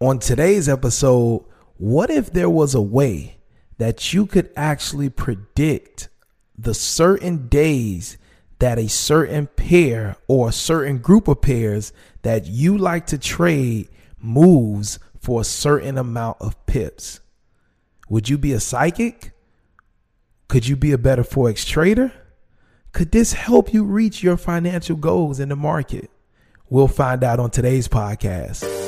On today's episode, what if there was a way that you could actually predict the certain days that a certain pair or a certain group of pairs that you like to trade moves for a certain amount of pips? Would you be a psychic? Could you be a better Forex trader? Could this help you reach your financial goals in the market? We'll find out on today's podcast.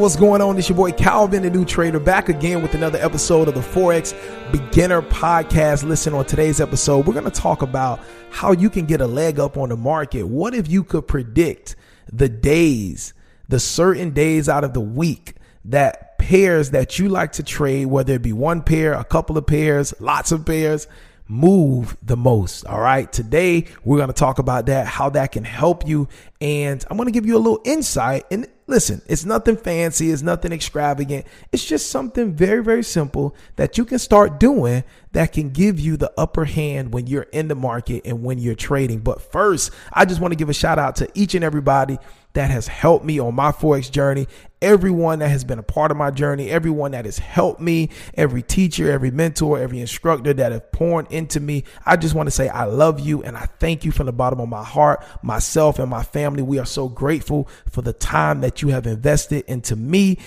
What's going on? It's your boy Calvin, the new trader, back again with another episode of the Forex Beginner Podcast. Listen, on today's episode, we're going to talk about how you can get a leg up on the market. What if you could predict the days, the certain days out of the week that pairs that you like to trade, whether it be one pair, a couple of pairs, lots of pairs, move the most. All right. Today, we're going to talk about that, how that can help you. And I'm going to give you a little insight. And listen, it's nothing fancy, it's nothing extravagant. It's just something very, very simple that you can start doing that can give you the upper hand when you're in the market and when you're trading. But first, I just want to give a shout out to each and everybody that has helped me on my Forex journey. Everyone that has been a part of my journey, everyone that has helped me, every teacher, every mentor, every instructor that have poured into me. I just want to say I love you and I thank you from the bottom of my heart, myself and my family. We are so grateful for the time that you have invested into me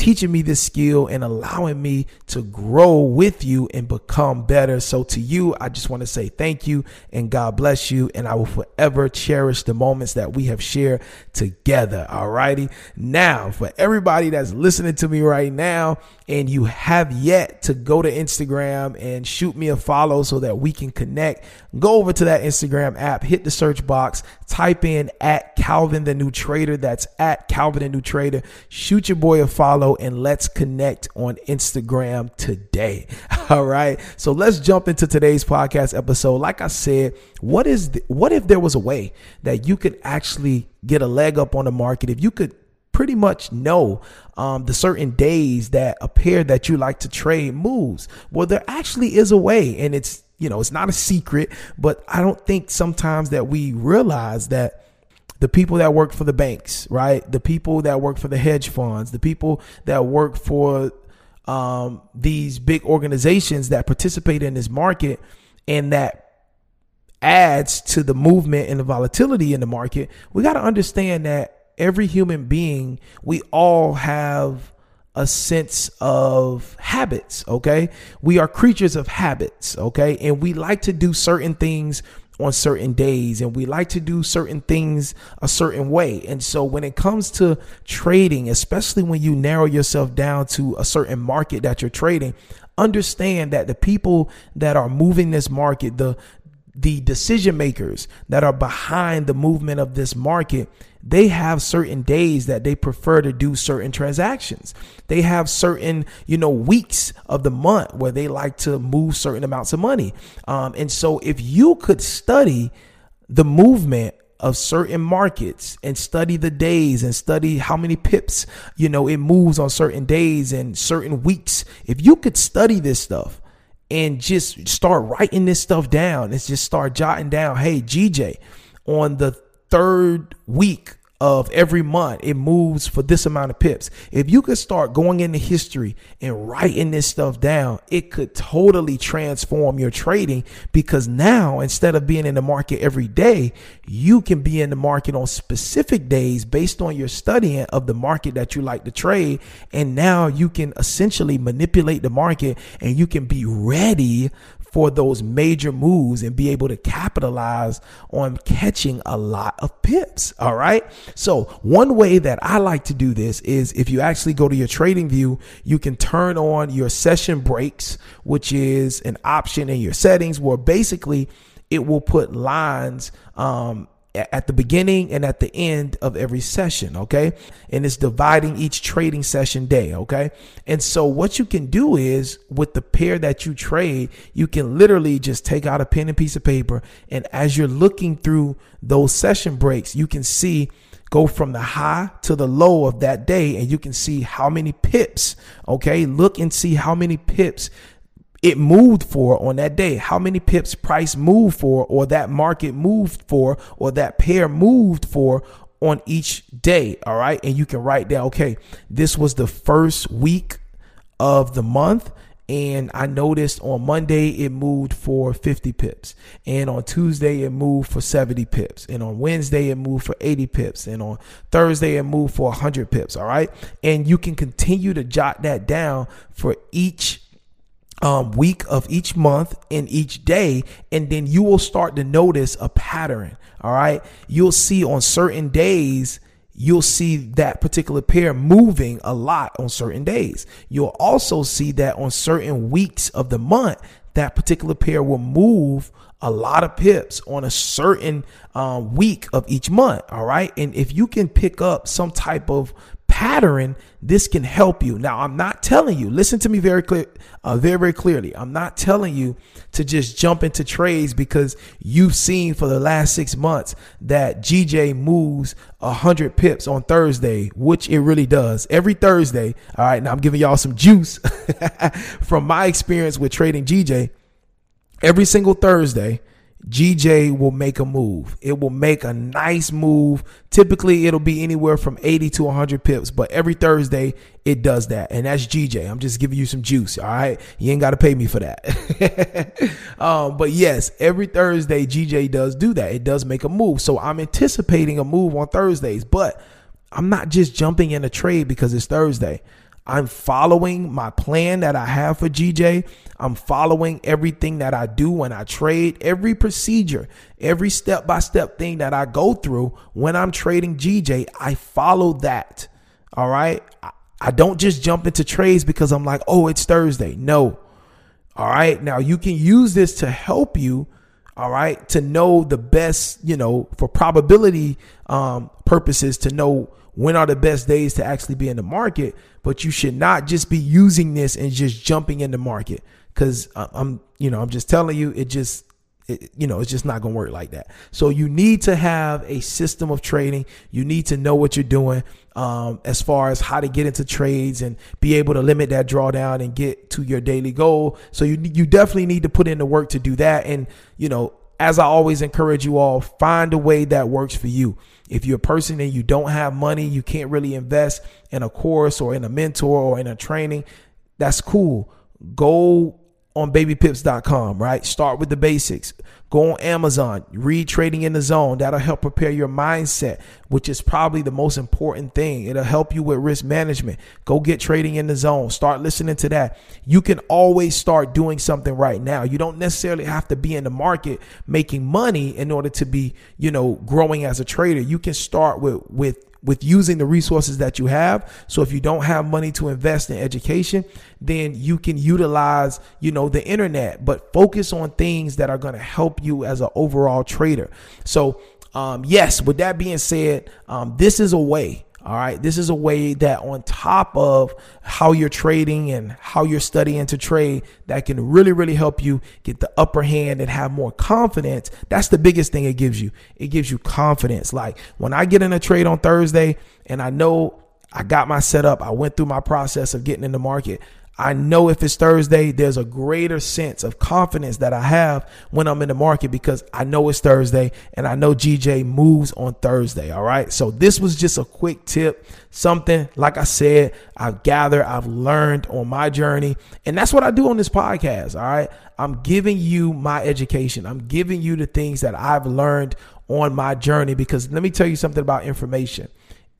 teaching me this skill and allowing me to grow with you and become better. So to you, I just want to say thank you and God bless you. And I will forever cherish the moments that we have shared together. Alrighty. Now for everybody that's listening to me right now and you have yet to go to Instagram and shoot me a follow so that we can connect, go over to that Instagram app, hit the search box, type in at Calvin the new trader. That's at Calvin the new trader. Shoot your boy a follow and let's connect on Instagram today. All right. So let's jump into today's podcast episode. Like I said, what is the, what if there was a way that you could actually get a leg up on the market? If you could pretty much know um, the certain days that a pair that you like to trade moves. Well, there actually is a way, and it's you know it's not a secret, but I don't think sometimes that we realize that the people that work for the banks, right? The people that work for the hedge funds, the people that work for um, these big organizations that participate in this market and that adds to the movement and the volatility in the market. We got to understand that every human being, we all have a sense of habits, okay? We are creatures of habits, okay? And we like to do certain things on certain days and we like to do certain things a certain way. And so when it comes to trading, especially when you narrow yourself down to a certain market that you're trading, understand that the people that are moving this market, the the decision makers that are behind the movement of this market, they have certain days that they prefer to do certain transactions. They have certain, you know, weeks of the month where they like to move certain amounts of money. Um, and so if you could study the movement of certain markets and study the days and study how many pips, you know, it moves on certain days and certain weeks, if you could study this stuff, and just start writing this stuff down. Let's just start jotting down, hey, GJ, on the third week of every month, it moves for this amount of pips. If you could start going into history and writing this stuff down, it could totally transform your trading because now instead of being in the market every day, you can be in the market on specific days based on your studying of the market that you like to trade. And now you can essentially manipulate the market and you can be ready for those major moves and be able to capitalize on catching a lot of pips. All right. So one way that I like to do this is if you actually go to your TradingView, you can turn on your session breaks, which is an option in your settings where basically it will put lines um, at the beginning and at the end of every session. Okay. And it's dividing each trading session day. Okay. And so what you can do is with the pair that you trade, you can literally just take out a pen and piece of paper. And as you're looking through those session breaks, you can see go from the high to the low of that day and you can see how many pips okay look and see how many pips it moved for on that day, how many pips price moved for, or that market moved for, or that pair moved for on each day. All right. And you can write down, okay, this was the first week of the month. And I noticed on Monday it moved for 50 pips. And on Tuesday it moved for 70 pips. And on Wednesday it moved for 80 pips. And on Thursday it moved for 100 pips. All right. And you can continue to jot that down for each um, week of each month and each day, and then you will start to notice a pattern. All right. You'll see on certain days, you'll see that particular pair moving a lot on certain days. You'll also see that on certain weeks of the month, that particular pair will move a lot of pips on a certain um, week of each month. All right. And if you can pick up some type of pattern, this can help you. Now, I'm not telling you, listen to me very clear, uh, very, very clearly. I'm not telling you to just jump into trades because you've seen for the last six months that GJ moves a hundred pips on Thursday, which it really does every Thursday. All right. Now I'm giving y'all some juice from my experience with trading GJ every single Thursday. GJ will make a move. It will make a nice move. Typically, it'll be anywhere from 80 to 100 pips, but every Thursday it does that. And that's GJ. I'm just giving you some juice. All right. You ain't got to pay me for that. um, but yes, every Thursday, GJ does do that. It does make a move. So I'm anticipating a move on Thursdays, but I'm not just jumping in a trade because it's Thursday. I'm following my plan that I have for GJ. I'm following everything that I do when I trade, every procedure, every step by step thing that I go through when I'm trading GJ. I follow that. All right. I don't just jump into trades because I'm like, oh, it's Thursday. No. All right. Now you can use this to help you. All right. To know the best, you know, for probability um, purposes, to know when are the best days to actually be in the market, but you should not just be using this and just jumping in the market. Cause I'm, you know, I'm just telling you, it just, it, you know, it's just not going to work like that. So you need to have a system of trading. You need to know what you're doing um, as far as how to get into trades and be able to limit that drawdown and get to your daily goal. So you you definitely need to put in the work to do that. And you know, as I always encourage you all, find a way that works for you. If you're a person and you don't have money, you can't really invest in a course or in a mentor or in a training, that's cool. Go on babypips.com, right? Start with the basics. Go on Amazon, read Trading in the Zone. That'll help prepare your mindset, which is probably the most important thing. It'll help you with risk management. Go get Trading in the Zone. Start listening to that. You can always start doing something right now. You don't necessarily have to be in the market making money in order to be, you know, growing as a trader. You can start with with with using the resources that you have. So if you don't have money to invest in education, then you can utilize, you know, the internet, but focus on things that are going to help you as an overall trader. So, um, yes, with that being said, um, this is a way all right. This is a way that on top of how you're trading and how you're studying to trade, that can really, really help you get the upper hand and have more confidence. That's the biggest thing it gives you. It gives you confidence. Like when I get in a trade on Thursday and I know I got my setup, I went through my process of getting in the market. I know if it's Thursday, there's a greater sense of confidence that I have when I'm in the market because I know it's Thursday and I know GJ moves on Thursday. All right. So this was just a quick tip, something like I said, I've gathered, I've learned on my journey. And that's what I do on this podcast. All right. I'm giving you my education. I'm giving you the things that I've learned on my journey because let me tell you something about information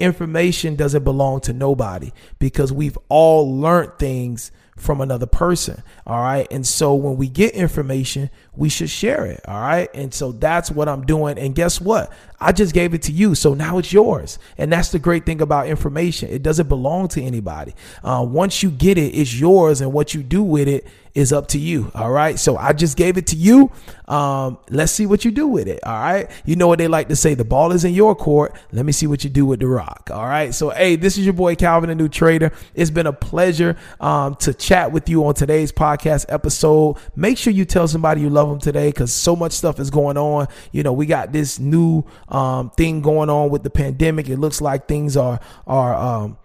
information doesn't belong to nobody because we've all learned things from another person. All right. And so when we get information, we should share it. All right. And so that's what I'm doing. And guess what? I just gave it to you. So now it's yours. And that's the great thing about information. It doesn't belong to anybody. Uh, once you get it, it's yours. And what you do with it is up to you. All right. So I just gave it to you. Um, let's see what you do with it. All right. You know what they like to say the ball is in your court. Let me see what you do with the rock. All right. So, hey, this is your boy Calvin, the new trader. It's been a pleasure um, to chat with you on today's podcast episode. Make sure you tell somebody you love them today because so much stuff is going on. You know, we got this new um, thing going on with the pandemic. It looks like things are, are, um,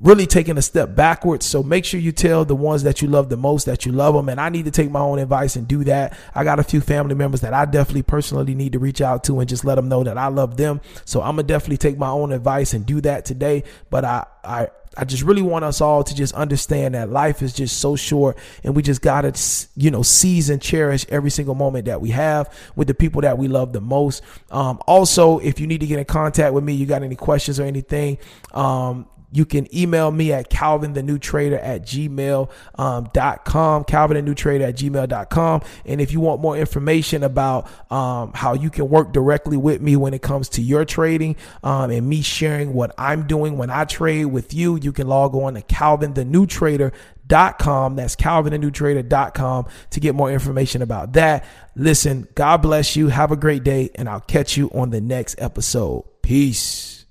really taking a step backwards. So make sure you tell the ones that you love the most that you love them. And I need to take my own advice and do that. I got a few family members that I definitely personally need to reach out to and just let them know that I love them. So I'm gonna definitely take my own advice and do that today. But I, I, I just really want us all to just understand that life is just so short and we just got to, you know, seize and cherish every single moment that we have with the people that we love the most. Um, also, if you need to get in contact with me, you got any questions or anything, um, you can email me at calvin the new trader at gmail.com um, calvin the new trader at gmail.com and if you want more information about um, how you can work directly with me when it comes to your trading um, and me sharing what i'm doing when i trade with you you can log on to calvin the new trader Dot com. That's calvinthenewtrader.com to get more information about that. Listen, God bless you. Have a great day, and I'll catch you on the next episode. Peace.